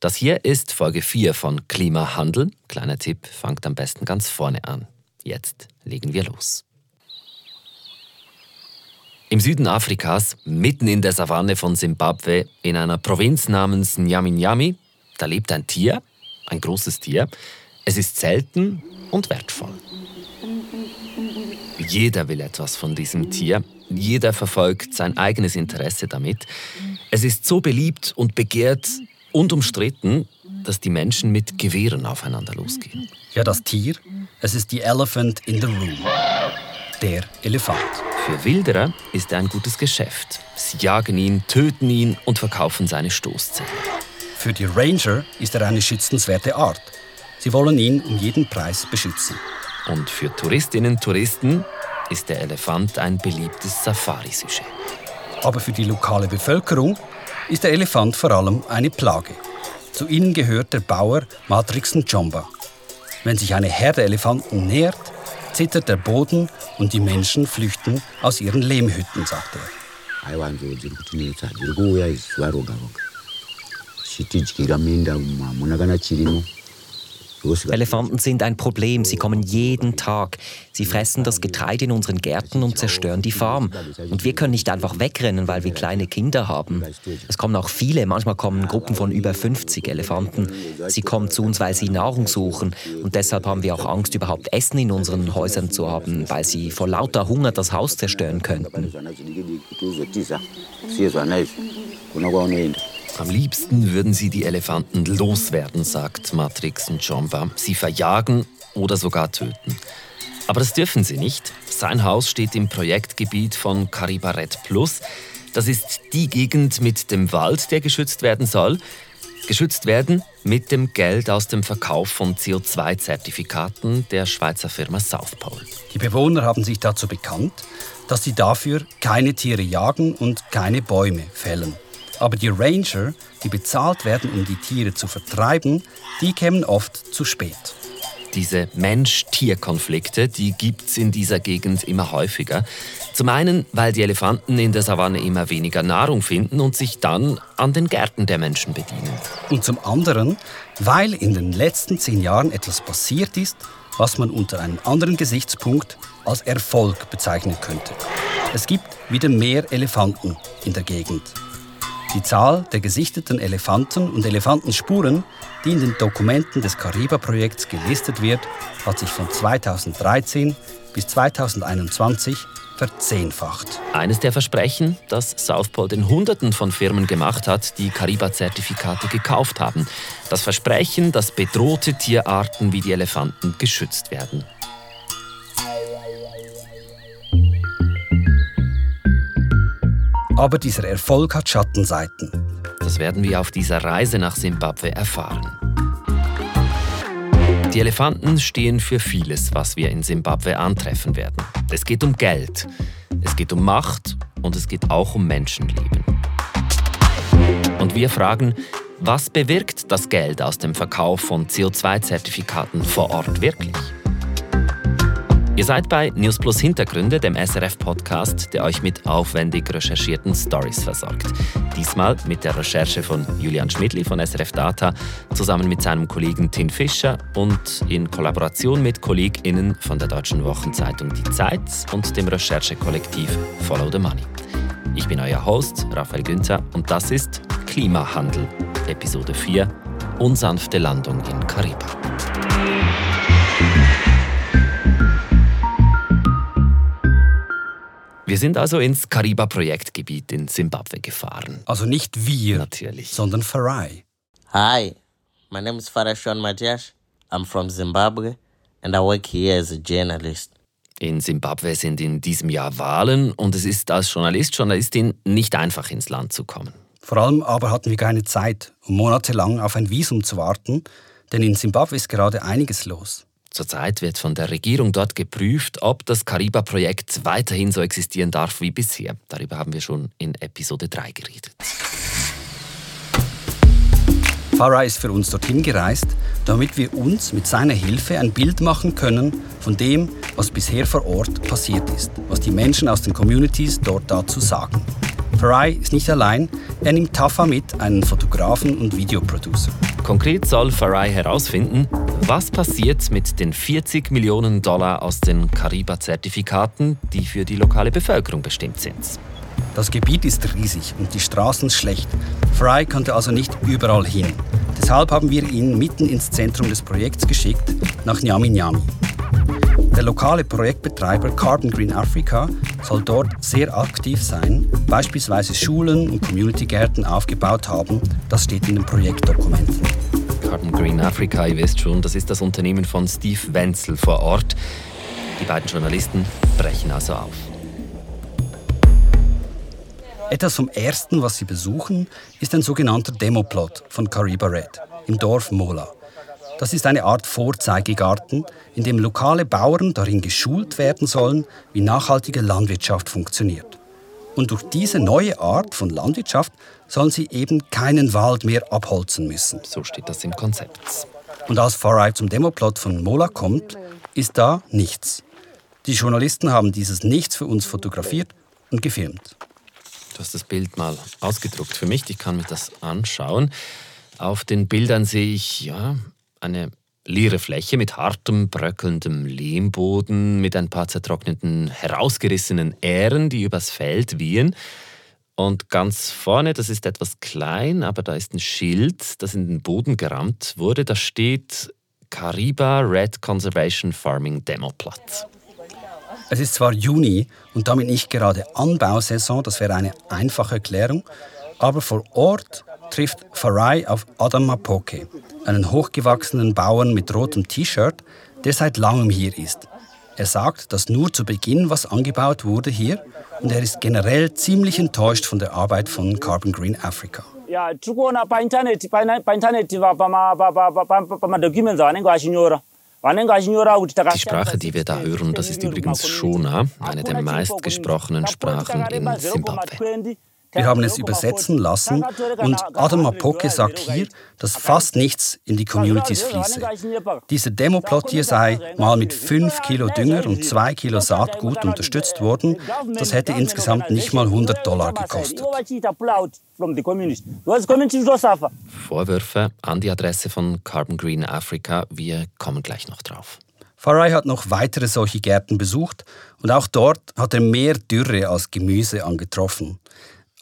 Das hier ist Folge 4 von Klimahandel. Kleiner Tipp, fangt am besten ganz vorne an. Jetzt legen wir los. Im Süden Afrikas, mitten in der Savanne von Simbabwe, in einer Provinz namens Nyaminyami, da lebt ein Tier, ein großes Tier. Es ist selten und wertvoll. Jeder will etwas von diesem Tier. Jeder verfolgt sein eigenes Interesse damit. Es ist so beliebt und begehrt und umstritten, dass die Menschen mit Gewehren aufeinander losgehen. Ja, das Tier, es ist die Elephant in the Room. Der Elefant. Für Wilderer ist er ein gutes Geschäft. Sie jagen ihn, töten ihn und verkaufen seine Stoßzähne. Für die Ranger ist er eine schützenswerte Art. Sie wollen ihn um jeden Preis beschützen. Und für Touristinnen und Touristen ist der Elefant ein beliebtes Safari-Sujet. Aber für die lokale Bevölkerung ist der Elefant vor allem eine Plage. Zu ihnen gehört der Bauer Matrix Njomba. Wenn sich eine Herde Elefanten nähert, zittert der Boden und die Menschen flüchten aus ihren Lehmhütten, sagt er. Elefanten sind ein Problem. Sie kommen jeden Tag. Sie fressen das Getreide in unseren Gärten und zerstören die Farm. Und wir können nicht einfach wegrennen, weil wir kleine Kinder haben. Es kommen auch viele. Manchmal kommen Gruppen von über 50 Elefanten. Sie kommen zu uns, weil sie Nahrung suchen. Und deshalb haben wir auch Angst, überhaupt Essen in unseren Häusern zu haben, weil sie vor lauter Hunger das Haus zerstören könnten. Am liebsten würden sie die Elefanten loswerden, sagt Matrix und Jomba. Sie verjagen oder sogar töten. Aber das dürfen sie nicht. Sein Haus steht im Projektgebiet von Caribaret Plus. Das ist die Gegend mit dem Wald, der geschützt werden soll. Geschützt werden mit dem Geld aus dem Verkauf von CO2-Zertifikaten der Schweizer Firma South Pole. Die Bewohner haben sich dazu bekannt, dass sie dafür keine Tiere jagen und keine Bäume fällen. Aber die Ranger, die bezahlt werden, um die Tiere zu vertreiben, die kämen oft zu spät. Diese Mensch-Tier-Konflikte, die gibt es in dieser Gegend immer häufiger. Zum einen, weil die Elefanten in der Savanne immer weniger Nahrung finden und sich dann an den Gärten der Menschen bedienen. Und zum anderen, weil in den letzten zehn Jahren etwas passiert ist, was man unter einem anderen Gesichtspunkt als Erfolg bezeichnen könnte. Es gibt wieder mehr Elefanten in der Gegend. Die Zahl der gesichteten Elefanten und Elefantenspuren, die in den Dokumenten des Kariba-Projekts gelistet wird, hat sich von 2013 bis 2021 verzehnfacht. Eines der Versprechen, das South Pole den Hunderten von Firmen gemacht hat, die Kariba-Zertifikate gekauft haben. Das Versprechen, dass bedrohte Tierarten wie die Elefanten geschützt werden. Aber dieser Erfolg hat Schattenseiten. Das werden wir auf dieser Reise nach Simbabwe erfahren. Die Elefanten stehen für vieles, was wir in Simbabwe antreffen werden. Es geht um Geld, es geht um Macht und es geht auch um Menschenleben. Und wir fragen, was bewirkt das Geld aus dem Verkauf von CO2-Zertifikaten vor Ort wirklich? Ihr seid bei News Plus Hintergründe, dem SRF-Podcast, der euch mit aufwendig recherchierten Stories versorgt. Diesmal mit der Recherche von Julian Schmidli von SRF Data zusammen mit seinem Kollegen Tin Fischer und in Kollaboration mit KollegInnen von der deutschen Wochenzeitung Die Zeit und dem Recherchekollektiv Follow the Money. Ich bin euer Host, Raphael Günther, und das ist Klimahandel, Episode 4, Unsanfte Landung in Kariba. Wir sind also ins Kariba-Projektgebiet in Simbabwe gefahren. Also nicht wir, Natürlich. sondern Farai. Hi, my name is Farah Sean Matiash. I'm from Zimbabwe and I work here as a journalist. In Simbabwe sind in diesem Jahr Wahlen und es ist als Journalist, Journalistin nicht einfach ins Land zu kommen. Vor allem aber hatten wir keine Zeit, um monatelang auf ein Visum zu warten, denn in Simbabwe ist gerade einiges los. Zurzeit wird von der Regierung dort geprüft, ob das Kariba-Projekt weiterhin so existieren darf wie bisher. Darüber haben wir schon in Episode 3 geredet. Farah ist für uns dorthin gereist, damit wir uns mit seiner Hilfe ein Bild machen können von dem, was bisher vor Ort passiert ist, was die Menschen aus den Communities dort dazu sagen. Farai ist nicht allein, er nimmt Tafa mit, einen Fotografen und Videoproducer. Konkret soll Farai herausfinden, was passiert mit den 40 Millionen Dollar aus den Kariba-Zertifikaten, die für die lokale Bevölkerung bestimmt sind. Das Gebiet ist riesig und die Straßen schlecht. Fry konnte also nicht überall hin. Deshalb haben wir ihn mitten ins Zentrum des Projekts geschickt, nach Nyami Nyami. Der lokale Projektbetreiber Carbon Green Africa soll dort sehr aktiv sein, beispielsweise Schulen und Community-Gärten aufgebaut haben. Das steht in den Projektdokumenten. Carbon Green Africa, ihr wisst schon, das ist das Unternehmen von Steve Wenzel vor Ort. Die beiden Journalisten brechen also auf. Etwas vom Ersten, was sie besuchen, ist ein sogenannter Demoplot von Kariba Red im Dorf Mola. Das ist eine Art Vorzeigegarten, in dem lokale Bauern darin geschult werden sollen, wie nachhaltige Landwirtschaft funktioniert. Und durch diese neue Art von Landwirtschaft sollen sie eben keinen Wald mehr abholzen müssen. So steht das im Konzept. Und als Farai zum Demoplot von Mola kommt, ist da nichts. Die Journalisten haben dieses Nichts für uns fotografiert und gefilmt. Du hast das Bild mal ausgedruckt für mich. Ich kann mir das anschauen. Auf den Bildern sehe ich ja, eine leere Fläche mit hartem, bröckelndem Lehmboden, mit ein paar zertrockneten, herausgerissenen Ähren, die übers Feld wehen. Und ganz vorne, das ist etwas klein, aber da ist ein Schild, das in den Boden gerammt wurde. Da steht Kariba Red Conservation Farming Demo Platz. Es ist zwar Juni und damit nicht gerade Anbausaison, das wäre eine einfache Erklärung, aber vor Ort trifft Farai auf Adam Mapoke, einen hochgewachsenen Bauern mit rotem T-Shirt, der seit langem hier ist. Er sagt, dass nur zu Beginn was angebaut wurde hier und er ist generell ziemlich enttäuscht von der Arbeit von Carbon Green Africa. Ja, tikuona pa internet pa internet pamadocument avanenge vachinyora die Sprache, die wir da hören, das ist übrigens Shona, eine der meistgesprochenen Sprachen in Simbabwe. Wir haben es übersetzen lassen und Adam Apoke sagt hier, dass fast nichts in die Communities fließe. Dieser Demoplot hier sei mal mit 5 Kilo Dünger und 2 Kilo Saatgut unterstützt worden. Das hätte insgesamt nicht mal 100 Dollar gekostet. Vorwürfe an die Adresse von Carbon Green Africa. Wir kommen gleich noch drauf. Farai hat noch weitere solche Gärten besucht und auch dort hat er mehr Dürre als Gemüse angetroffen.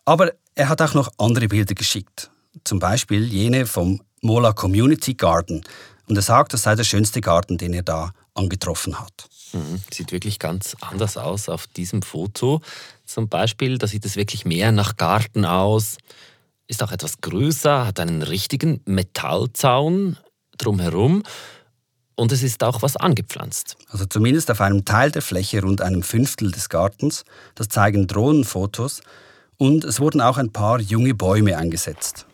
Aber er hat auch noch andere Bilder geschickt. Zum Beispiel jene vom Mola Community Garden. Und er sagt, das sei der schönste Garten, den er da angetroffen hat. Mhm. Sieht wirklich ganz anders aus auf diesem Foto. Zum Beispiel, da sieht es wirklich mehr nach Garten aus. Ist auch etwas größer, hat einen richtigen Metallzaun drumherum. Und es ist auch was angepflanzt. Also zumindest auf einem Teil der Fläche, rund einem Fünftel des Gartens. Das zeigen Drohnenfotos und es wurden auch ein paar junge Bäume eingesetzt.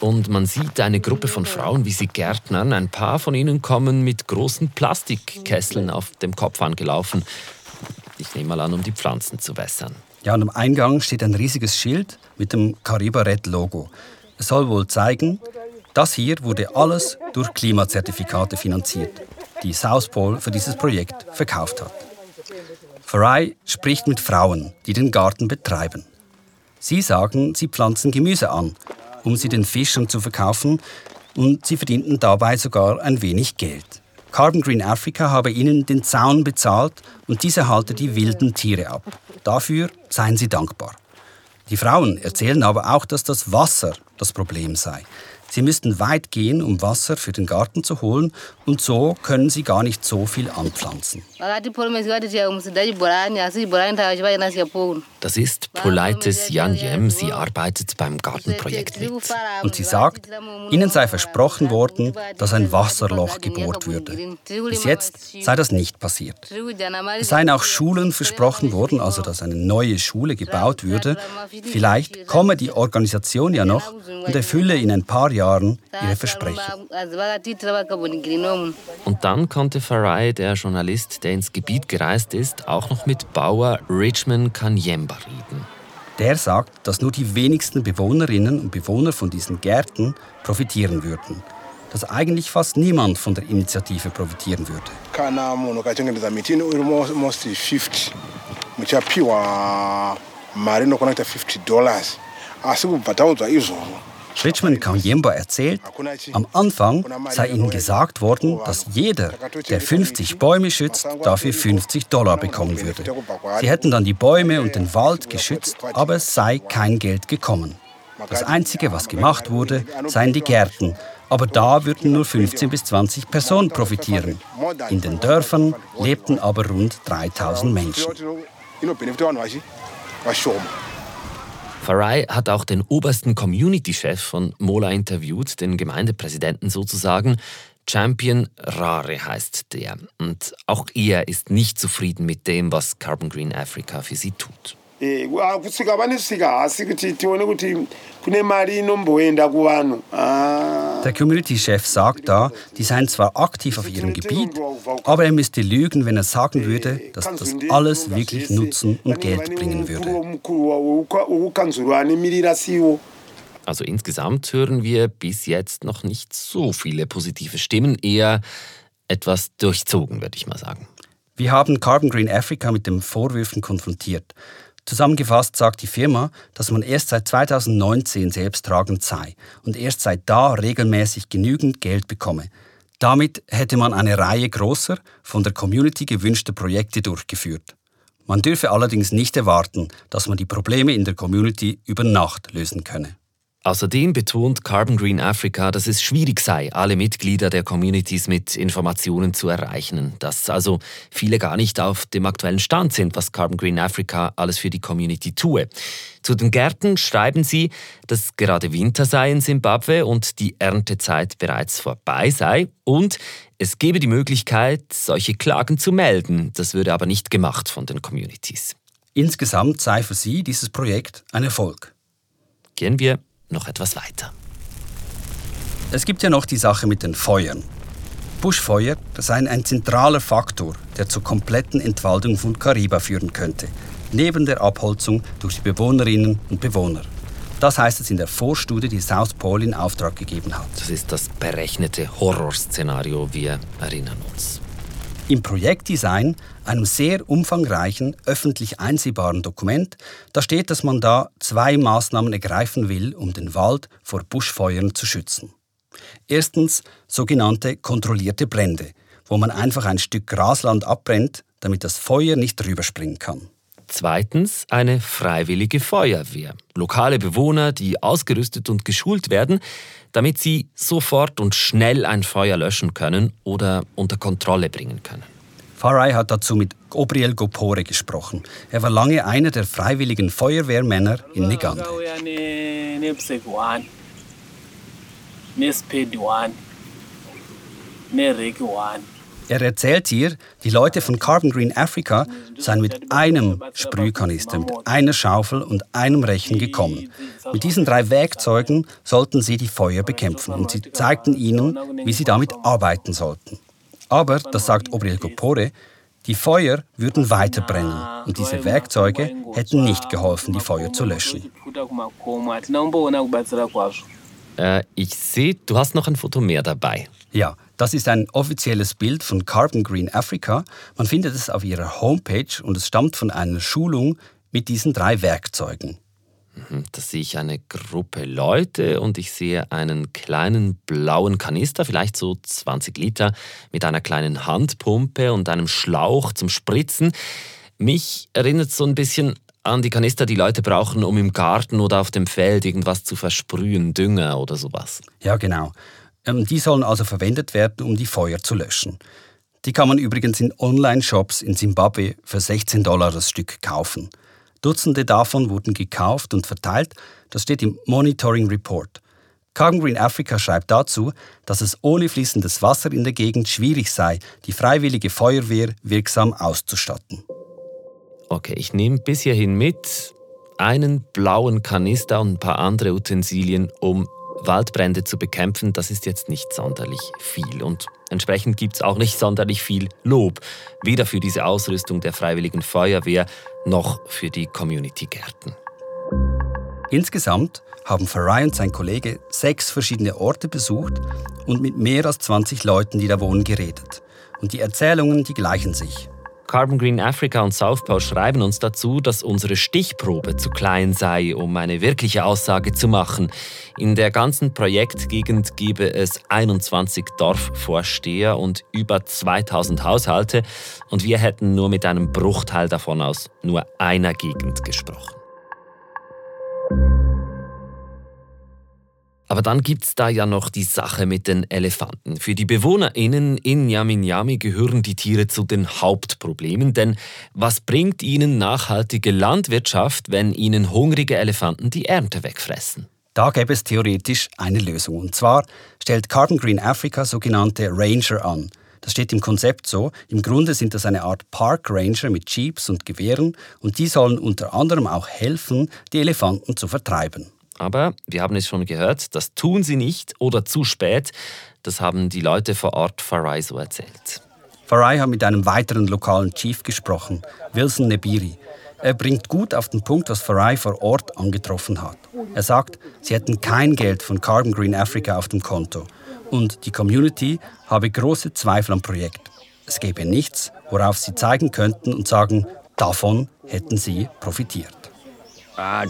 Und man sieht eine Gruppe von Frauen, wie sie gärtnern. Ein paar von ihnen kommen mit großen Plastikkesseln auf dem Kopf angelaufen. Ich nehme mal an, um die Pflanzen zu wässern. Ja, und am Eingang steht ein riesiges Schild mit dem Cariba Red Logo. Es soll wohl zeigen, das hier wurde alles durch Klimazertifikate finanziert, die South Pole für dieses Projekt verkauft hat. Farai spricht mit Frauen, die den Garten betreiben. Sie sagen, sie pflanzen Gemüse an, um sie den Fischern zu verkaufen und sie verdienten dabei sogar ein wenig Geld. Carbon Green Africa habe ihnen den Zaun bezahlt und diese halte die wilden Tiere ab. Dafür seien sie dankbar. Die Frauen erzählen aber auch, dass das Wasser das Problem sei. Sie müssten weit gehen, um Wasser für den Garten zu holen und so können sie gar nicht so viel anpflanzen. Das ist Polaites Janjem. Sie arbeitet beim Gartenprojekt mit. Und sie sagt, ihnen sei versprochen worden, dass ein Wasserloch gebohrt würde. Bis jetzt sei das nicht passiert. Es seien auch Schulen versprochen worden, also dass eine neue Schule gebaut würde. Vielleicht komme die Organisation ja noch und erfülle in ein paar Jahren Jahren ihre Versprechen. Und dann konnte Farai, der Journalist, der ins Gebiet gereist ist, auch noch mit Bauer Richmond Kanyemba reden. Der sagt, dass nur die wenigsten Bewohnerinnen und Bewohner von diesen Gärten profitieren würden. Dass eigentlich fast niemand von der Initiative profitieren würde. Miti almost 50 muchapiwa mari inokwana kuita 50 dollars asi kubva taudzwa izvozvo Richmond Kanyemba erzählt, am Anfang sei ihnen gesagt worden, dass jeder, der 50 Bäume schützt, dafür 50 Dollar bekommen würde. Sie hätten dann die Bäume und den Wald geschützt, aber es sei kein Geld gekommen. Das Einzige, was gemacht wurde, seien die Gärten. Aber da würden nur 15 bis 20 Personen profitieren. In den Dörfern lebten aber rund 3000 Menschen. Farai hat auch den obersten Community-Chef von Mola interviewt, den Gemeindepräsidenten sozusagen. Champion Rare heißt der. Und auch er ist nicht zufrieden mit dem, was Carbon Green Africa für sie tut. Eh, kusvika vanosvika hasi kuti tione kuti kune mari inomboenda kuvanhu ah. der Community-Chef sagt da, die seien zwar aktiv auf ihrem Gebiet, aber er müsste lügen, wenn er sagen würde, dass das alles wirklich Nutzen und Geld bringen würde. Also insgesamt hören wir bis jetzt noch nicht so viele positive Stimmen, eher etwas durchzogen, würde ich mal sagen. Wir haben Carbon Green Africa mit den Vorwürfen konfrontiert. Zusammengefasst sagt die Firma, dass man erst seit 2019 selbsttragend sei und erst seit da regelmäßig genügend Geld bekomme. Damit hätte man eine Reihe großer, von der Community gewünschter Projekte durchgeführt. Man dürfe allerdings nicht erwarten, dass man die Probleme in der Community über Nacht lösen könne. Außerdem betont Carbon Green Africa, dass es schwierig sei, alle Mitglieder der Communities mit Informationen zu erreichen, dass also viele gar nicht auf dem aktuellen Stand sind, was Carbon Green Africa alles für die Community tue. Zu den Gärten schreiben sie, dass gerade Winter sei in Simbabwe und die Erntezeit bereits vorbei sei und es gebe die Möglichkeit, solche Klagen zu melden. Das würde aber nicht gemacht von den Communities. Insgesamt sei für sie dieses Projekt ein Erfolg. Gehen wir noch etwas weiter. Es gibt ja noch die Sache mit den Feuern. Buschfeuer seien ein zentraler Faktor, der zur kompletten Entwaldung von Kariba führen könnte, neben der Abholzung durch die Bewohnerinnen und Bewohner. Das heißt es in der Vorstudie, die South Pole in Auftrag gegeben hat. Das ist das berechnete Horrorszenario, wir erinnern uns. Im Projektdesign, einem sehr umfangreichen, öffentlich einsehbaren Dokument, da steht, dass man da zwei Maßnahmen ergreifen will, um den Wald vor Buschfeuern zu schützen. Erstens sogenannte kontrollierte Brände, wo man einfach ein Stück Grasland abbrennt, damit das Feuer nicht drüber springen kann. Zweitens eine freiwillige Feuerwehr. Lokale Bewohner, die ausgerüstet und geschult werden, damit sie sofort und schnell ein Feuer löschen können oder unter Kontrolle bringen können. Farai hat dazu mit Obriel Gopore gesprochen. Er war lange einer der freiwilligen Feuerwehrmänner in Negande. Er erzählt hier, die Leute von Carbon Green Africa seien mit einem Sprühkanister, mit einer Schaufel und einem Rechen gekommen. Mit diesen drei Werkzeugen sollten sie die Feuer bekämpfen und sie zeigten ihnen, wie sie damit arbeiten sollten. Aber, das sagt Obriel Gopore, die Feuer würden weiter brennen und diese Werkzeuge hätten nicht geholfen, die Feuer zu löschen. Äh, ich sehe, du hast noch ein Foto mehr dabei. Ja, das ist ein offizielles Bild von Carbon Green Africa. Man findet es auf ihrer Homepage und es stammt von einer Schulung mit diesen drei Werkzeugen. Mhm, da sehe ich eine Gruppe Leute und ich sehe einen kleinen blauen Kanister, vielleicht so 20 Liter, mit einer kleinen Handpumpe und einem Schlauch zum Spritzen. Mich erinnert so ein bisschen an die Kanister, die Leute brauchen, um im Garten oder auf dem Feld irgendwas zu versprühen, Dünger oder sowas. Ja, genau. Ähm, die sollen also verwendet werden, um die Feuer zu löschen. Die kann man übrigens in Online-Shops in Simbabwe für 16 Dollar das Stück kaufen. Dutzende davon wurden gekauft und verteilt, das steht im Monitoring Report. Carbon Green Africa schreibt dazu, dass es ohne fließendes Wasser in der Gegend schwierig sei, die freiwillige Feuerwehr wirksam auszustatten. Okay, ich nehme bis hierhin mit einen blauen Kanister und ein paar andere Utensilien, um Waldbrände zu bekämpfen, das ist jetzt nicht sonderlich viel. Und entsprechend gibt es auch nicht sonderlich viel Lob, weder für diese Ausrüstung der Freiwilligen Feuerwehr noch für die Community-Gärten. Insgesamt haben Farai und sein Kollege sechs verschiedene Orte besucht und mit mehr als 20 Leuten, die da wohnen, geredet. Und die Erzählungen, die gleichen sich. Carbon Green Africa und South Pole schreiben uns dazu, dass unsere Stichprobe zu klein sei, um eine wirkliche Aussage zu machen. In der ganzen Projektgegend gebe es 21 Dorfvorsteher und über 2000 Haushalte und wir hätten nur mit einem Bruchteil davon aus nur einer Gegend gesprochen. Aber dann gibt es da ja noch die Sache mit den Elefanten. Für die BewohnerInnen in Nyaminyami gehören die Tiere zu den Hauptproblemen, denn was bringt ihnen nachhaltige Landwirtschaft, wenn ihnen hungrige Elefanten die Ernte wegfressen? Da gäbe es theoretisch eine Lösung. Und zwar stellt Carbon Green Africa sogenannte Ranger an. Das steht im Konzept so. Im Grunde sind das eine Art Park Ranger mit Jeeps und Gewehren und die sollen unter anderem auch helfen, die Elefanten zu vertreiben. Aber wir haben es schon gehört, das tun sie nicht oder zu spät. Das haben die Leute vor Ort Farai so erzählt. Farai hat mit einem weiteren lokalen Chief gesprochen, Wilson Nebiri. Er bringt gut auf den Punkt, was Farai vor Ort angetroffen hat. Er sagt, sie hätten kein Geld von Carbon Green Africa auf dem Konto und die Community habe große Zweifel am Projekt. Es gäbe nichts, worauf sie zeigen könnten und sagen, davon hätten sie profitiert. Ah,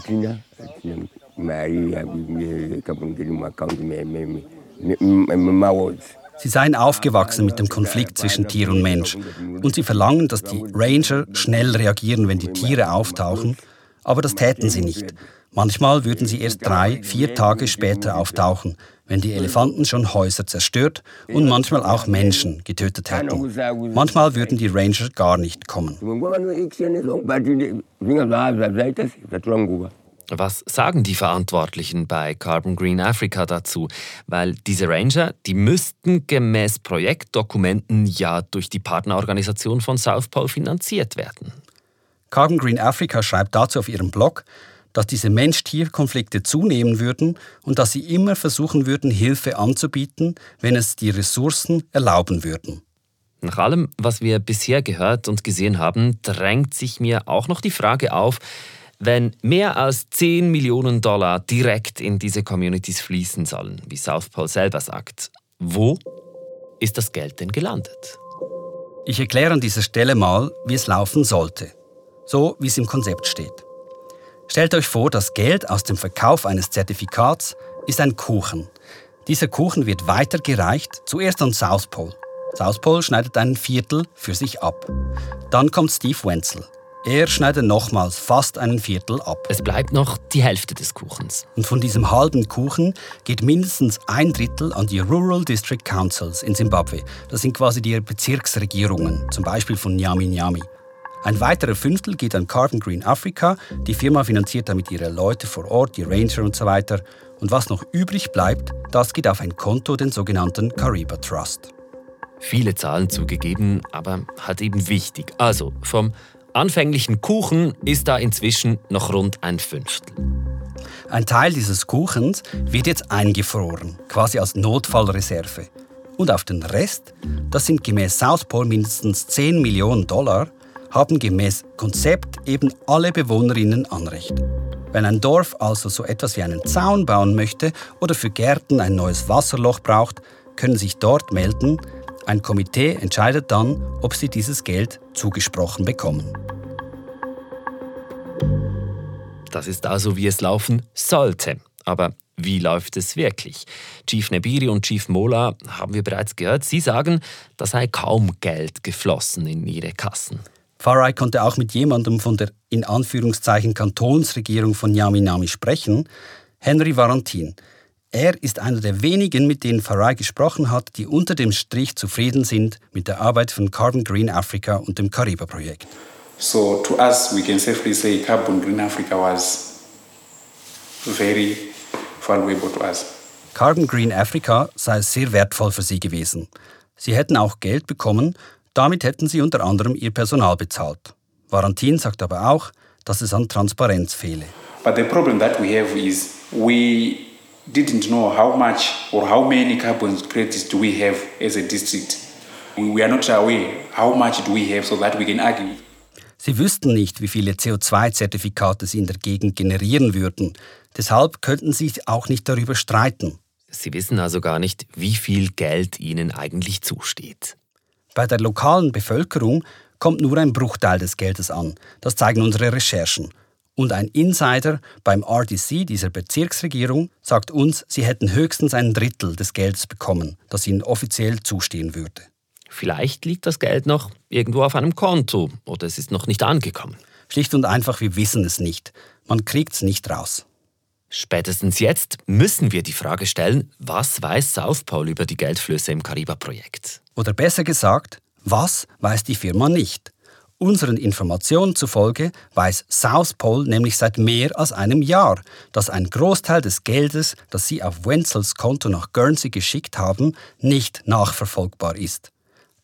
Sie seien aufgewachsen mit dem Konflikt zwischen Tier und Mensch und sie verlangen, dass die Ranger schnell reagieren, wenn die Tiere auftauchen, aber das täten sie nicht. Manchmal würden sie erst drei, vier Tage später auftauchen, wenn die Elefanten schon Häuser zerstört und manchmal auch Menschen getötet hätten. Manchmal würden die Ranger gar nicht kommen. Was sagen die Verantwortlichen bei Carbon Green Africa dazu? Weil diese Ranger, die müssten gemäß Projektdokumenten ja durch die Partnerorganisation von South Pole finanziert werden. Carbon Green Africa schreibt dazu auf ihrem Blog, dass diese Mensch-Tier-Konflikte zunehmen würden und dass sie immer versuchen würden, Hilfe anzubieten, wenn es die Ressourcen erlauben würden. Nach allem, was wir bisher gehört und gesehen haben, drängt sich mir auch noch die Frage auf, wenn mehr als 10 Millionen Dollar direkt in diese Communities fließen sollen, wie South Pole selber sagt, wo ist das Geld denn gelandet? Ich erkläre an dieser Stelle mal, wie es laufen sollte, so wie es im Konzept steht. Stellt euch vor, das Geld aus dem Verkauf eines Zertifikats ist ein Kuchen. Dieser Kuchen wird weitergereicht, zuerst an South Pole. South Pole schneidet ein Viertel für sich ab. Dann kommt Steve Wenzel. Er schneidet nochmals fast ein Viertel ab. Es bleibt noch die Hälfte des Kuchens. Und von diesem halben Kuchen geht mindestens ein Drittel an die Rural District Councils in Zimbabwe. Das sind quasi die Bezirksregierungen, zum Beispiel von Nyami Nyami. Ein weiterer Fünftel geht an Carbon Green Africa. Die Firma finanziert damit ihre Leute vor Ort, die Ranger und so weiter. Und was noch übrig bleibt, das geht auf ein Konto, den sogenannten Kariba Trust. Viele Zahlen zugegeben, aber halt eben wichtig. Also vom anfänglichen Kuchen ist da inzwischen noch rund ein Fünftel. Ein Teil dieses Kuchens wird jetzt eingefroren, quasi als Notfallreserve. Und auf den Rest, das sind gemäß South Pole mindestens 10 Millionen Dollar, haben gemäß Konzept eben alle Bewohnerinnen Anrecht. Wenn ein Dorf also so etwas wie einen Zaun bauen möchte oder für Gärten ein neues Wasserloch braucht, können sich dort melden. Ein Komitee entscheidet dann, ob sie dieses Geld zugesprochen bekommen. Das ist also, wie es laufen sollte. Aber wie läuft es wirklich? Chief Nebiri und Chief Mola haben wir bereits gehört. Sie sagen, da sei kaum Geld geflossen in ihre Kassen. Farai konnte auch mit jemandem von der in Anführungszeichen Kantonsregierung von Yaminami sprechen, Henry Valentin. Er ist einer der wenigen, mit denen Farai gesprochen hat, die unter dem Strich zufrieden sind mit der Arbeit von Carbon Green Africa und dem Kariba-Projekt. So to us, we can safely say Carbon Green Africa was very valuable to us. Carbon Green Africa sei sehr wertvoll für sie gewesen. Sie hätten auch Geld bekommen, damit hätten sie unter anderem ihr Personal bezahlt. Valentin sagt aber auch, dass es an Transparenz fehle. But the problem that we have is we didn't know how much or how many carbon credits do we have as a district. We are not aware how much do we have so that we can argue. Sie wüssten nicht, wie viele CO2-Zertifikate sie in der Gegend generieren würden. Deshalb könnten sie auch nicht darüber streiten. Sie wissen also gar nicht, wie viel Geld ihnen eigentlich zusteht. Bei der lokalen Bevölkerung kommt nur ein Bruchteil des Geldes an. Das zeigen unsere Recherchen. Und ein Insider beim RDC dieser Bezirksregierung sagt uns, sie hätten höchstens ein Drittel des Geldes bekommen, das ihnen offiziell zustehen würde. Vielleicht liegt das Geld noch irgendwo auf einem Konto oder es ist noch nicht angekommen. Schlicht und einfach, wir wissen es nicht. Man kriegt es nicht raus. Spätestens jetzt müssen wir die Frage stellen, was weiß South Pole über die Geldflüsse im Kariba-Projekt? Oder besser gesagt, was weiß die Firma nicht? Unseren Informationen zufolge weiß South Pole nämlich seit mehr als einem Jahr, dass ein Großteil des Geldes, das sie auf Wenzels Konto nach Guernsey geschickt haben, nicht nachverfolgbar ist.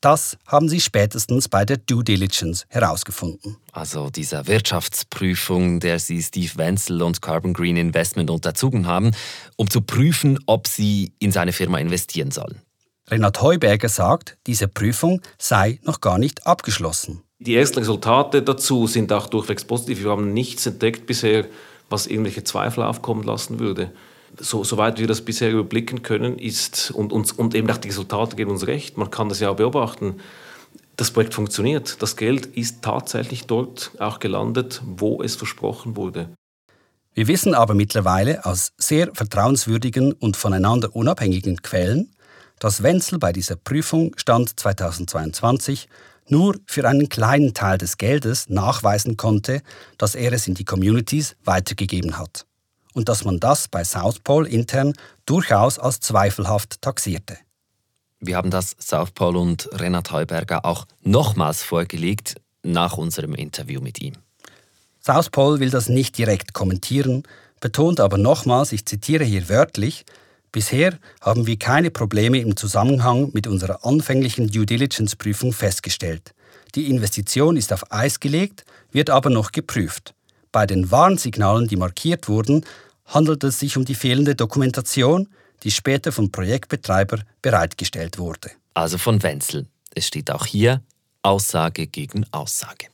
Das haben sie spätestens bei der Due Diligence herausgefunden. Also dieser Wirtschaftsprüfung, der sie Steve Wenzel und Carbon Green Investment unterzogen haben, um zu prüfen, ob sie in seine Firma investieren sollen. Renat Heuberger sagt, diese Prüfung sei noch gar nicht abgeschlossen. Die ersten Resultate dazu sind auch durchwegs positiv. Wir haben nichts entdeckt bisher, was irgendwelche Zweifel aufkommen lassen würde. So, soweit wir das bisher überblicken können, ist und, und, und eben auch die Resultate geben uns recht. Man kann das ja auch beobachten. Das Projekt funktioniert. Das Geld ist tatsächlich dort auch gelandet, wo es versprochen wurde. Wir wissen aber mittlerweile aus sehr vertrauenswürdigen und voneinander unabhängigen Quellen, dass Wenzel bei dieser Prüfung Stand 2022 nur für einen kleinen Teil des Geldes nachweisen konnte, dass er es in die Communities weitergegeben hat. Und dass man das bei South Pole intern durchaus als zweifelhaft taxierte. Wir haben das South Pole und Renat Heuberger auch nochmals vorgelegt nach unserem Interview mit ihm. South Pole will das nicht direkt kommentieren, betont aber nochmals, ich zitiere hier wörtlich, Bisher haben wir keine Probleme im Zusammenhang mit unserer anfänglichen Due Diligence-Prüfung festgestellt. Die Investition ist auf Eis gelegt, wird aber noch geprüft. Bei den Warnsignalen, die markiert wurden, handelt es sich um die fehlende Dokumentation, die später vom Projektbetreiber bereitgestellt wurde. Also von Wenzel. Es steht auch hier Aussage gegen Aussage.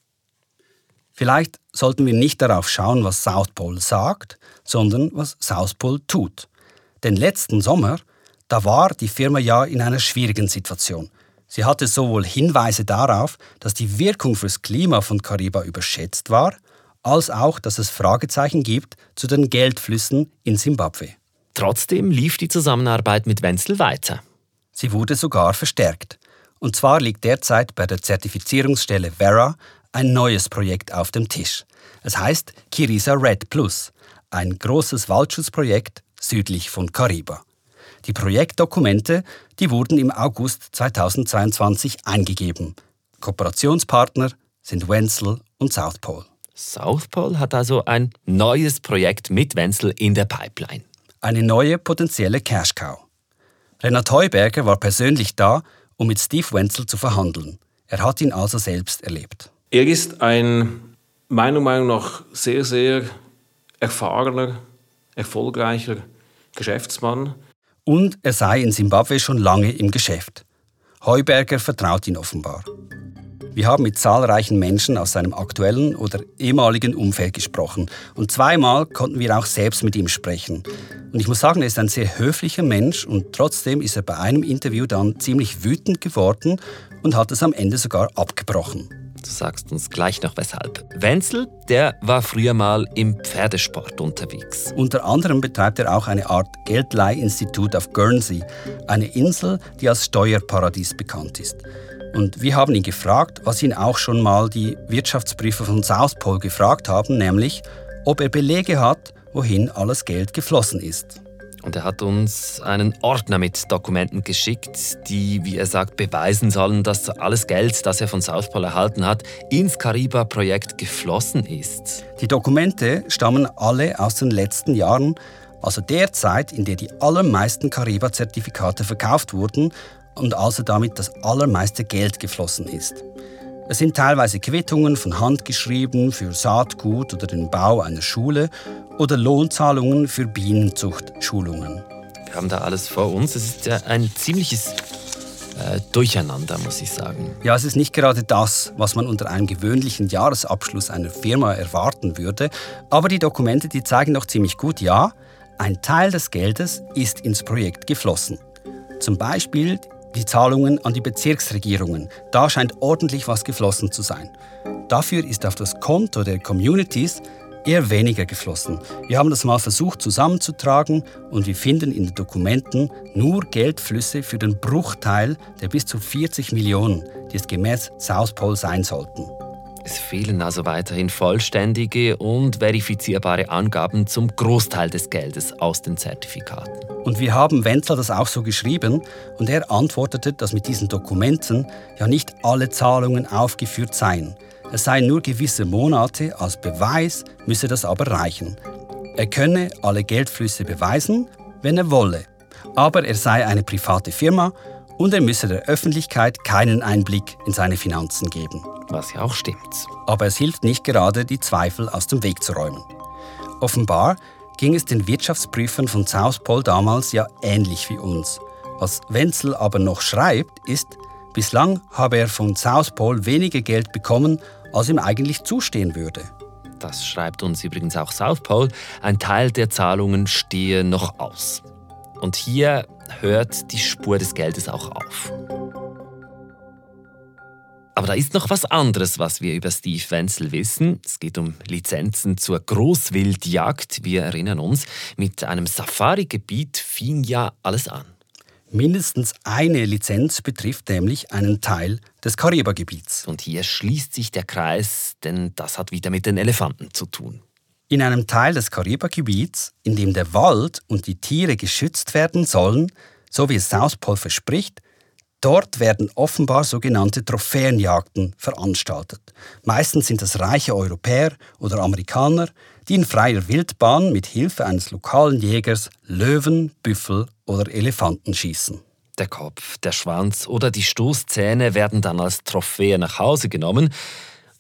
Vielleicht sollten wir nicht darauf schauen, was South Pole sagt, sondern was South Pole tut. Denn letzten Sommer, da war die Firma ja in einer schwierigen Situation. Sie hatte sowohl Hinweise darauf, dass die Wirkung fürs Klima von Kariba überschätzt war, als auch, dass es Fragezeichen gibt zu den Geldflüssen in Simbabwe. Trotzdem lief die Zusammenarbeit mit Wenzel weiter. Sie wurde sogar verstärkt. Und zwar liegt derzeit bei der Zertifizierungsstelle Vera ein neues Projekt auf dem Tisch. Es heißt Kirisa Red Plus, ein großes Waldschutzprojekt südlich von Kariba. Die Projektdokumente, die wurden im August 2022 eingegeben. Kooperationspartner sind Wenzel und South Pole. South Pole hat also ein neues Projekt mit Wenzel in der Pipeline. Eine neue potenzielle Cash Cow. Renat Heuberger war persönlich da, um mit Steve Wenzel zu verhandeln. Er hat ihn also selbst erlebt. Er ist ein meiner Meinung nach sehr, sehr erfahrener, erfolgreicher Geschäftsmann. Und er sei in Simbabwe schon lange im Geschäft. Heuberger vertraut ihn offenbar. Wir haben mit zahlreichen Menschen aus seinem aktuellen oder ehemaligen Umfeld gesprochen. Und zweimal konnten wir auch selbst mit ihm sprechen. Und ich muss sagen, er ist ein sehr höflicher Mensch und trotzdem ist er bei einem Interview dann ziemlich wütend geworden und hat es am Ende sogar abgebrochen. Du sagst uns gleich noch weshalb. Wenzel, der war früher mal im Pferdesport unterwegs. Unter anderem betreibt er auch eine Art Geldleihinstitut auf Guernsey, eine Insel, die als Steuerparadies bekannt ist. Und wir haben ihn gefragt, was ihn auch schon mal die Wirtschaftsprüfer von South Pole gefragt haben, nämlich, ob er Belege hat, wohin alles Geld geflossen ist. Und er hat uns einen Ordner mit Dokumenten geschickt, die, wie er sagt, beweisen sollen, dass alles Geld, das er von South Pole erhalten hat, ins Kariba-Projekt geflossen ist. Die Dokumente stammen alle aus den letzten Jahren, also der Zeit, in der die allermeisten Kariba-Zertifikate verkauft wurden und also damit das allermeiste Geld geflossen ist. Es sind teilweise Quittungen von Hand geschrieben für Saatgut oder den Bau einer Schule oder Lohnzahlungen für Bienenzuchtschulungen. Wir haben da alles vor uns. Es ist ja ein ziemliches äh, Durcheinander, muss ich sagen. Ja, es ist nicht gerade das, was man unter einem gewöhnlichen Jahresabschluss einer Firma erwarten würde, aber die Dokumente, die zeigen doch ziemlich gut, ja, ein Teil des Geldes ist ins Projekt geflossen. Zum Beispiel die Zahlungen an die Bezirksregierungen. Da scheint ordentlich was geflossen zu sein. Dafür ist auf das Konto der Communities eher weniger geflossen. Wir haben das mal versucht zusammenzutragen und wir finden in den Dokumenten nur Geldflüsse für den Bruchteil der bis zu 40 Millionen, die es gemäß South Pole sein sollten. Es fehlen also weiterhin vollständige und verifizierbare Angaben zum Großteil des Geldes aus den Zertifikaten. Und wir haben Wenzel das auch so geschrieben und er antwortete, dass mit diesen Dokumenten ja nicht alle Zahlungen aufgeführt seien. Es seien nur gewisse Monate, als Beweis müsse das aber reichen. Er könne alle Geldflüsse beweisen, wenn er wolle. Aber er sei eine private Firma und er müsse der Öffentlichkeit keinen Einblick in seine Finanzen geben. Was ja auch stimmt. Aber es hilft nicht gerade, die Zweifel aus dem Weg zu räumen. Offenbar ging es den Wirtschaftsprüfern von Southpol damals ja ähnlich wie uns. Was Wenzel aber noch schreibt, ist, bislang habe er von Southpol weniger Geld bekommen, als ihm eigentlich zustehen würde. Das schreibt uns übrigens auch South Pole. Ein Teil der Zahlungen stehe noch aus. Und hier hört die Spur des Geldes auch auf. Aber da ist noch was anderes, was wir über Steve Wenzel wissen. Es geht um Lizenzen zur Großwildjagd. Wir erinnern uns, mit einem Safari-Gebiet fing ja alles an. Mindestens eine Lizenz betrifft nämlich einen Teil des Karibergebiets. Und hier schließt sich der Kreis, denn das hat wieder mit den Elefanten zu tun. In einem Teil des Karibergebiets, in dem der Wald und die Tiere geschützt werden sollen, so wie es South Pole verspricht, dort werden offenbar sogenannte Trophäenjagden veranstaltet. Meistens sind es reiche Europäer oder Amerikaner, die in freier Wildbahn mit Hilfe eines lokalen Jägers Löwen, Büffel oder Elefanten schießen. Der Kopf, der Schwanz oder die Stoßzähne werden dann als Trophäe nach Hause genommen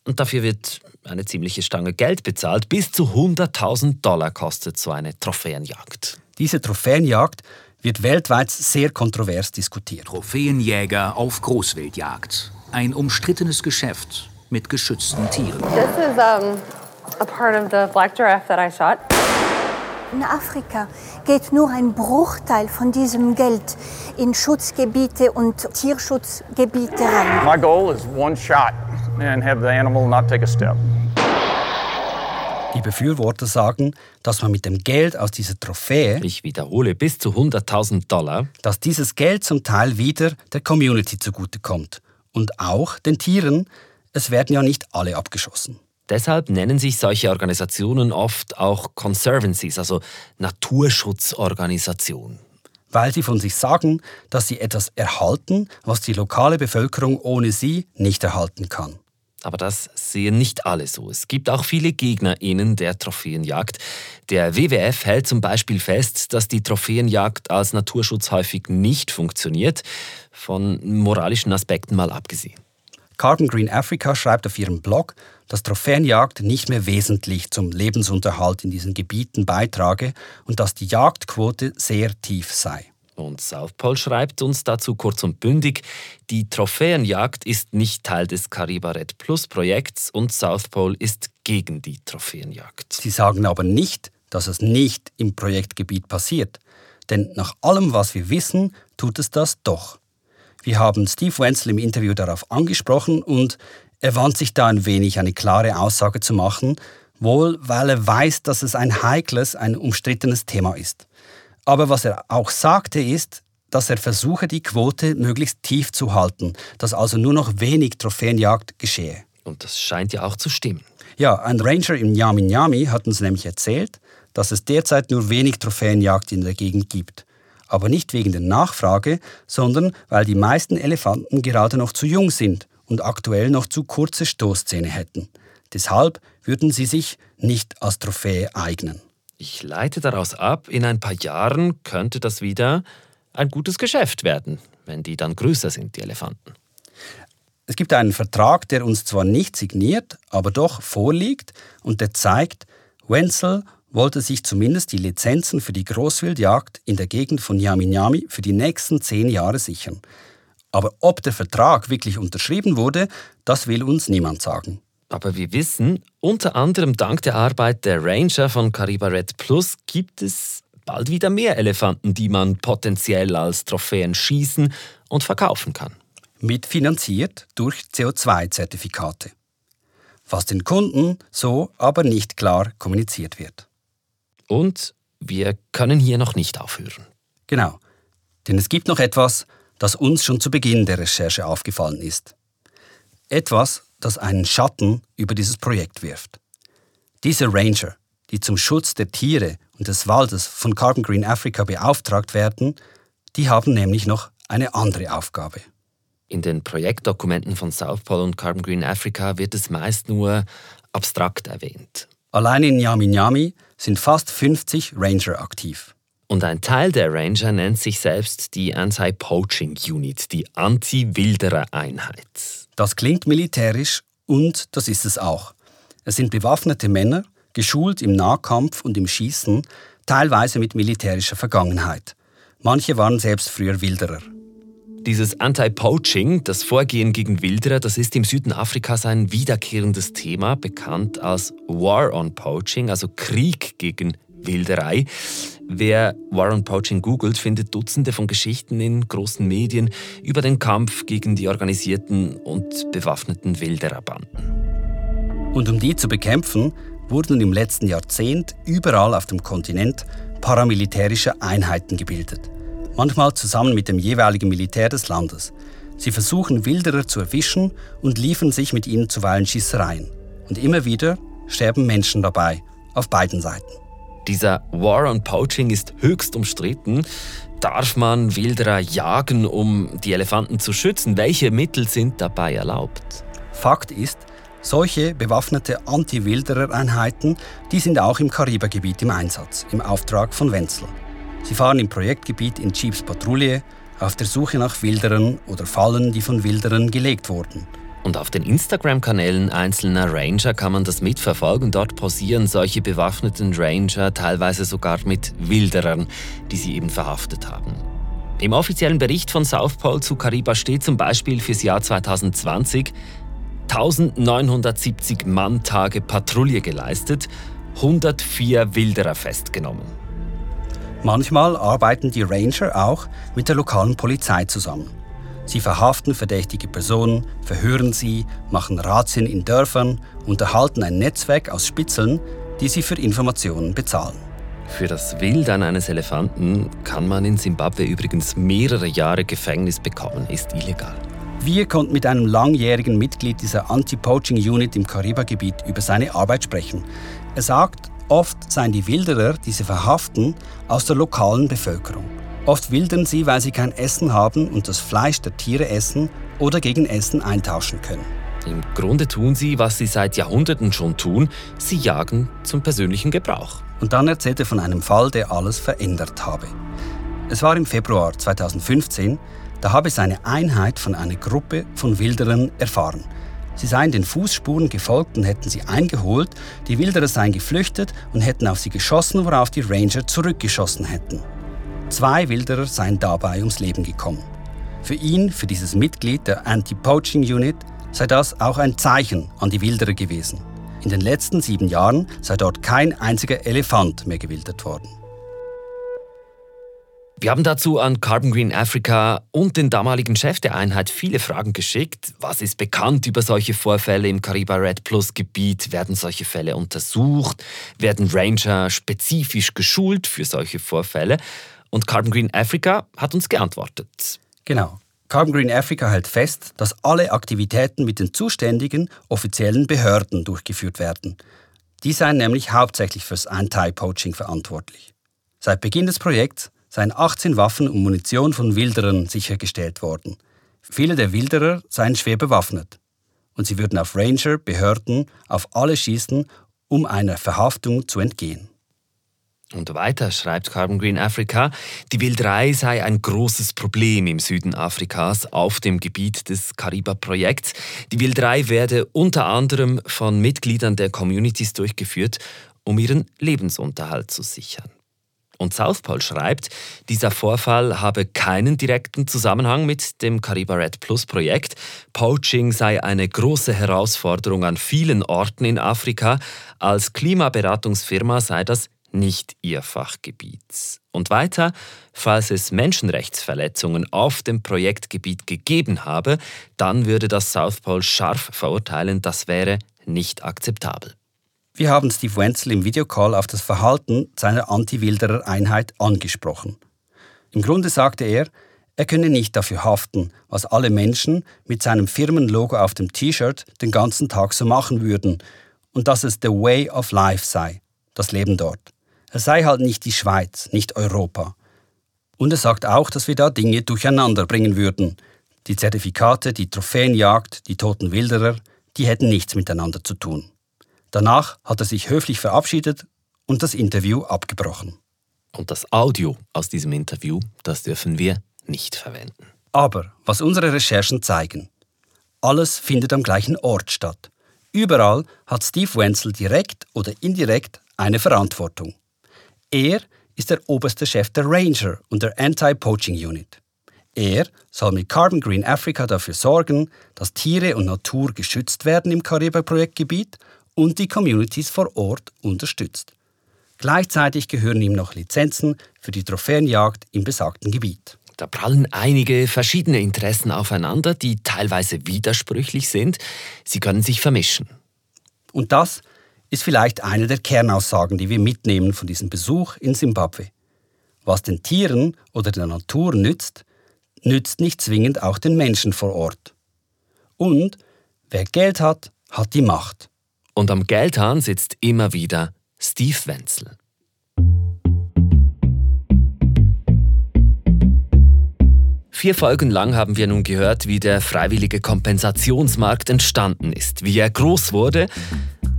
und dafür wird eine ziemliche Stange Geld bezahlt. Bis zu 100.000 Dollar kostet so eine Trophäenjagd. Diese Trophäenjagd wird weltweit sehr kontrovers diskutiert. Trophäenjäger auf Großwildjagd. Ein umstrittenes Geschäft mit geschützten Tieren. This is um, a part of the black giraffe that I shot. In Afrika geht nur ein Bruchteil von diesem Geld in Schutzgebiete und Tierschutzgebiete rein. My goal is one shot and have the animal not take a step. Die Befürworter sagen, dass man mit dem Geld aus dieser Trophäe, ich wiederhole, bis zu 100.000 Dollar, dass dieses Geld zum Teil wieder der Community zugutekommt und auch den Tieren. Es werden ja nicht alle abgeschossen. Deshalb nennen sich solche Organisationen oft auch Conservancies, also Naturschutzorganisationen. Weil sie von sich sagen, dass sie etwas erhalten, was die lokale Bevölkerung ohne sie nicht erhalten kann. Aber das sehen nicht alle so. Es gibt auch viele GegnerInnen der Trophäenjagd. Der WWF hält zum Beispiel fest, dass die Trophäenjagd als Naturschutz häufig nicht funktioniert, von moralischen Aspekten mal abgesehen. Carbon Green Africa schreibt auf ihrem Blog, dass Trophäenjagd nicht mehr wesentlich zum Lebensunterhalt in diesen Gebieten beitrage und dass die Jagdquote sehr tief sei. Und South Pole schreibt uns dazu kurz und bündig, die Trophäenjagd ist nicht Teil des Cariba Red Plus Projekts und South Pole ist gegen die Trophäenjagd. Sie sagen aber nicht, dass es nicht im Projektgebiet passiert. Denn nach allem, was wir wissen, tut es das doch. Wir haben Steve Wenzel im Interview darauf angesprochen und er wand sich da ein wenig, eine klare Aussage zu machen, wohl weil er weiß, dass es ein heikles, ein umstrittenes Thema ist. Aber was er auch sagte, ist, dass er versuche, die Quote möglichst tief zu halten, dass also nur noch wenig Trophäenjagd geschehe. Und das scheint ja auch zu stimmen. Ja, ein Ranger im Nyami Nyami hat uns nämlich erzählt, dass es derzeit nur wenig Trophäenjagd in der Gegend gibt. Aber nicht wegen der Nachfrage, sondern weil die meisten Elefanten gerade noch zu jung sind und aktuell noch zu kurze Stoßzähne hätten. Deshalb würden sie sich nicht als Trophäe eignen. Ich leite daraus ab, in ein paar Jahren könnte das wieder ein gutes Geschäft werden, wenn die dann größer sind, die Elefanten. Es gibt einen Vertrag, der uns zwar nicht signiert, aber doch vorliegt und der zeigt, Wenzel wollte sich zumindest die Lizenzen für die Großwildjagd in der Gegend von Nyami für die nächsten zehn Jahre sichern. Aber ob der Vertrag wirklich unterschrieben wurde, das will uns niemand sagen. Aber wir wissen, unter anderem dank der Arbeit der Ranger von Cariba Red Plus gibt es bald wieder mehr Elefanten, die man potenziell als Trophäen schießen und verkaufen kann. Mitfinanziert durch CO2-Zertifikate. Was den Kunden so aber nicht klar kommuniziert wird. Und wir können hier noch nicht aufhören. Genau. Denn es gibt noch etwas, das uns schon zu Beginn der Recherche aufgefallen ist. Etwas, das einen Schatten über dieses Projekt wirft. Diese Ranger, die zum Schutz der Tiere und des Waldes von Carbon Green Africa beauftragt werden, die haben nämlich noch eine andere Aufgabe. In den Projektdokumenten von South Pole und Carbon Green Africa wird es meist nur abstrakt erwähnt. Allein in Nyami Nyami sind fast 50 Ranger aktiv. Und ein Teil der Ranger nennt sich selbst die Anti-Poaching Unit, die Anti-Wilderer-Einheit. Das klingt militärisch und das ist es auch. Es sind bewaffnete Männer, geschult im Nahkampf und im Schießen, teilweise mit militärischer Vergangenheit. Manche waren selbst früher Wilderer. Dieses Anti-Poaching, das Vorgehen gegen Wilderer, das ist im Süden Afrikas ein wiederkehrendes Thema, bekannt als War on Poaching, also Krieg gegen Wilderei. Wer War on Poaching googelt, findet Dutzende von Geschichten in großen Medien über den Kampf gegen die organisierten und bewaffneten Wildererbanden. Und um die zu bekämpfen, wurden im letzten Jahrzehnt überall auf dem Kontinent paramilitärische Einheiten gebildet manchmal zusammen mit dem jeweiligen Militär des Landes. Sie versuchen Wilderer zu erwischen und liefern sich mit ihnen zuweilen Schießereien. Und immer wieder sterben Menschen dabei, auf beiden Seiten. Dieser War on Poaching ist höchst umstritten. Darf man Wilderer jagen, um die Elefanten zu schützen? Welche Mittel sind dabei erlaubt? Fakt ist, solche bewaffnete Anti-Wilderer-Einheiten, die sind auch im Karibergebiet im Einsatz, im Auftrag von Wenzel. Sie fahren im Projektgebiet in Jeeps Patrouille auf der Suche nach Wilderern oder Fallen, die von Wilderern gelegt wurden. Und auf den Instagram-Kanälen einzelner Ranger kann man das mitverfolgen. Dort posieren solche bewaffneten Ranger teilweise sogar mit Wilderern, die sie eben verhaftet haben. Im offiziellen Bericht von South Pole zu Kariba steht zum Beispiel fürs Jahr 2020 1970 Manntage Patrouille geleistet, 104 Wilderer festgenommen. Manchmal arbeiten die Ranger auch mit der lokalen Polizei zusammen. Sie verhaften verdächtige Personen, verhören sie, machen Razzien in Dörfern und erhalten ein Netzwerk aus Spitzeln, die sie für Informationen bezahlen. Für das Wildern eines Elefanten kann man in Simbabwe übrigens mehrere Jahre Gefängnis bekommen, ist illegal. Wir konnten mit einem langjährigen Mitglied dieser Anti-Poaching-Unit im Kariba-Gebiet über seine Arbeit sprechen. Er sagt, Oft seien die Wilderer, die sie verhaften, aus der lokalen Bevölkerung. Oft wildern sie, weil sie kein Essen haben und das Fleisch der Tiere essen oder gegen Essen eintauschen können. Im Grunde tun sie, was sie seit Jahrhunderten schon tun, sie jagen zum persönlichen Gebrauch. Und dann erzählt er von einem Fall, der alles verändert habe. Es war im Februar 2015, da habe seine Einheit von einer Gruppe von Wilderern erfahren. Sie seien den Fußspuren gefolgt und hätten sie eingeholt, die Wilderer seien geflüchtet und hätten auf sie geschossen, worauf die Ranger zurückgeschossen hätten. Zwei Wilderer seien dabei ums Leben gekommen. Für ihn, für dieses Mitglied der Anti-Poaching Unit, sei das auch ein Zeichen an die Wilderer gewesen. In den letzten sieben Jahren sei dort kein einziger Elefant mehr gewildert worden. Wir haben dazu an Carbon Green Africa und den damaligen Chef der Einheit viele Fragen geschickt. Was ist bekannt über solche Vorfälle im Kariba Red Plus Gebiet? Werden solche Fälle untersucht? Werden Ranger spezifisch geschult für solche Vorfälle? Und Carbon Green Africa hat uns geantwortet. Genau. Carbon Green Africa hält fest, dass alle Aktivitäten mit den zuständigen offiziellen Behörden durchgeführt werden. Die seien nämlich hauptsächlich fürs Anti-Poaching verantwortlich. Seit Beginn des Projekts seien 18 Waffen und Munition von Wilderern sichergestellt worden. Viele der Wilderer seien schwer bewaffnet. Und sie würden auf Ranger, Behörden, auf alle schießen, um einer Verhaftung zu entgehen. Und weiter schreibt Carbon Green Africa, die Wilderei sei ein großes Problem im Süden Afrikas auf dem Gebiet des Kariba-Projekts. Die Wilderei werde unter anderem von Mitgliedern der Communities durchgeführt, um ihren Lebensunterhalt zu sichern. Und South schreibt, dieser Vorfall habe keinen direkten Zusammenhang mit dem Cariba Red Plus Projekt. Poaching sei eine große Herausforderung an vielen Orten in Afrika. Als Klimaberatungsfirma sei das nicht ihr Fachgebiet. Und weiter, falls es Menschenrechtsverletzungen auf dem Projektgebiet gegeben habe, dann würde das South Pole scharf verurteilen, das wäre nicht akzeptabel. Wir haben Steve Wenzel im Videocall auf das Verhalten seiner Anti-Wilderer-Einheit angesprochen. Im Grunde sagte er, er könne nicht dafür haften, was alle Menschen mit seinem Firmenlogo auf dem T-Shirt den ganzen Tag so machen würden und dass es the way of life sei, das Leben dort. Es sei halt nicht die Schweiz, nicht Europa. Und er sagt auch, dass wir da Dinge durcheinander bringen würden. Die Zertifikate, die Trophäenjagd, die toten Wilderer, die hätten nichts miteinander zu tun. Danach hat er sich höflich verabschiedet und das Interview abgebrochen. Und das Audio aus diesem Interview, das dürfen wir nicht verwenden. Aber was unsere Recherchen zeigen, alles findet am gleichen Ort statt. Überall hat Steve Wenzel direkt oder indirekt eine Verantwortung. Er ist der oberste Chef der Ranger und der Anti-Poaching Unit. Er soll mit Carbon Green Africa dafür sorgen, dass Tiere und Natur geschützt werden im Karibik-Projektgebiet und die Communities vor Ort unterstützt. Gleichzeitig gehören ihm noch Lizenzen für die Trophäenjagd im besagten Gebiet. Da prallen einige verschiedene Interessen aufeinander, die teilweise widersprüchlich sind. Sie können sich vermischen. Und das ist vielleicht eine der Kernaussagen, die wir mitnehmen von diesem Besuch in Simbabwe. Was den Tieren oder der Natur nützt, nützt nicht zwingend auch den Menschen vor Ort. Und wer Geld hat, hat die Macht. Und am Geldhahn sitzt immer wieder Steve Wenzel. Vier Folgen lang haben wir nun gehört, wie der freiwillige Kompensationsmarkt entstanden ist, wie er groß wurde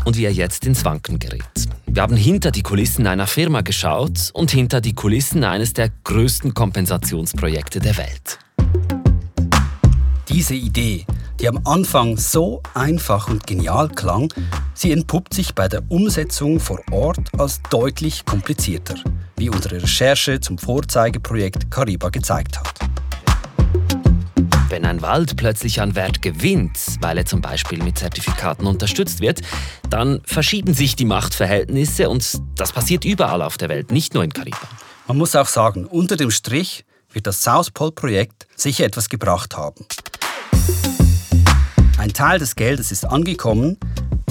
und wie er jetzt ins Wanken gerät. Wir haben hinter die Kulissen einer Firma geschaut und hinter die Kulissen eines der größten Kompensationsprojekte der Welt. Diese Idee, die am Anfang so einfach und genial klang, sie entpuppt sich bei der Umsetzung vor Ort als deutlich komplizierter, wie unsere Recherche zum Vorzeigeprojekt Kariba gezeigt hat. Wenn ein Wald plötzlich an Wert gewinnt, weil er zum Beispiel mit Zertifikaten unterstützt wird, dann verschieben sich die Machtverhältnisse und das passiert überall auf der Welt, nicht nur in Kariba. Man muss auch sagen, unter dem Strich wird das South Pole-Projekt sicher etwas gebracht haben. Ein Teil des Geldes ist angekommen,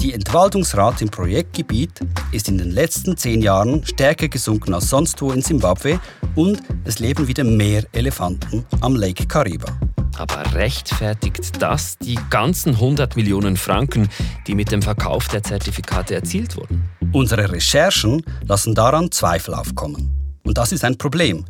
die Entwaldungsrate im Projektgebiet ist in den letzten zehn Jahren stärker gesunken als sonst wo in Simbabwe und es leben wieder mehr Elefanten am Lake Kariba. Aber rechtfertigt das die ganzen 100 Millionen Franken, die mit dem Verkauf der Zertifikate erzielt wurden? Unsere Recherchen lassen daran Zweifel aufkommen. Und das ist ein Problem.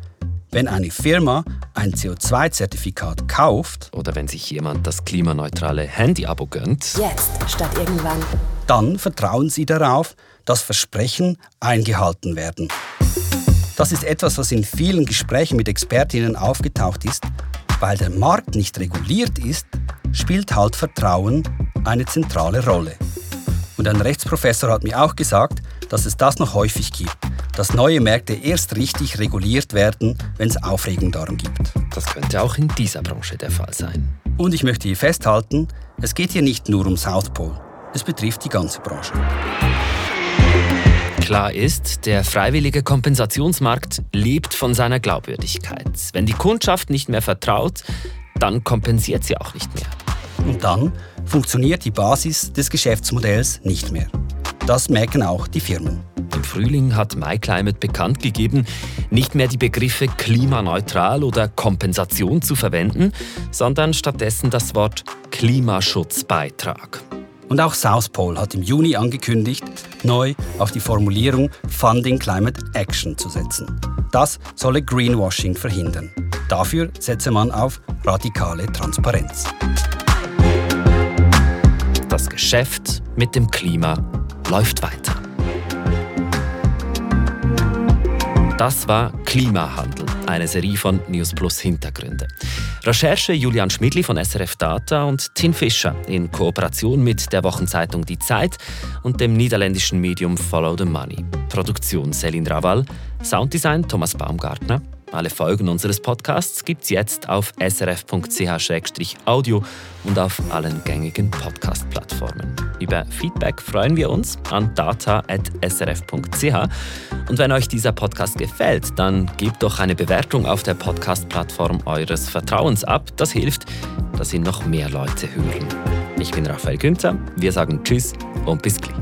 Wenn eine Firma ein CO2-Zertifikat kauft oder wenn sich jemand das klimaneutrale Handy-Abo gönnt, jetzt statt irgendwann, dann vertrauen sie darauf, dass Versprechen eingehalten werden. Das ist etwas, was in vielen Gesprächen mit Expertinnen aufgetaucht ist weil der Markt nicht reguliert ist, spielt halt Vertrauen eine zentrale Rolle. Und ein Rechtsprofessor hat mir auch gesagt, dass es das noch häufig gibt, dass neue Märkte erst richtig reguliert werden, wenn es Aufregung darum gibt. Das könnte auch in dieser Branche der Fall sein. Und ich möchte hier festhalten, es geht hier nicht nur um South Pole, es betrifft die ganze Branche. Klar ist, der freiwillige Kompensationsmarkt lebt von seiner Glaubwürdigkeit. Wenn die Kundschaft nicht mehr vertraut, dann kompensiert sie auch nicht mehr. Und dann funktioniert die Basis des Geschäftsmodells nicht mehr. Das merken auch die Firmen. Im Frühling hat MyClimate bekannt gegeben, nicht mehr die Begriffe klimaneutral oder Kompensation zu verwenden, sondern stattdessen das Wort Klimaschutzbeitrag. Und auch South Pole hat im Juni angekündigt, neu auf die Formulierung Funding Climate Action zu setzen. Das solle Greenwashing verhindern. Dafür setze man auf radikale Transparenz. Das Geschäft mit dem Klima läuft weiter. Das war Klimahandel, eine Serie von News Plus Hintergründe. Recherche Julian Schmidli von SRF Data und Tin Fischer in Kooperation mit der Wochenzeitung Die Zeit und dem niederländischen Medium Follow the Money. Produktion Selin Raval, Sounddesign Thomas Baumgartner. Alle Folgen unseres Podcasts gibt es jetzt auf srf.ch-audio und auf allen gängigen Podcast-Plattformen. Über Feedback freuen wir uns an data.srf.ch. Und wenn euch dieser Podcast gefällt, dann gebt doch eine Bewertung auf der Podcast-Plattform eures Vertrauens ab. Das hilft, dass ihn noch mehr Leute hören. Ich bin Raphael Günther. Wir sagen Tschüss und bis gleich.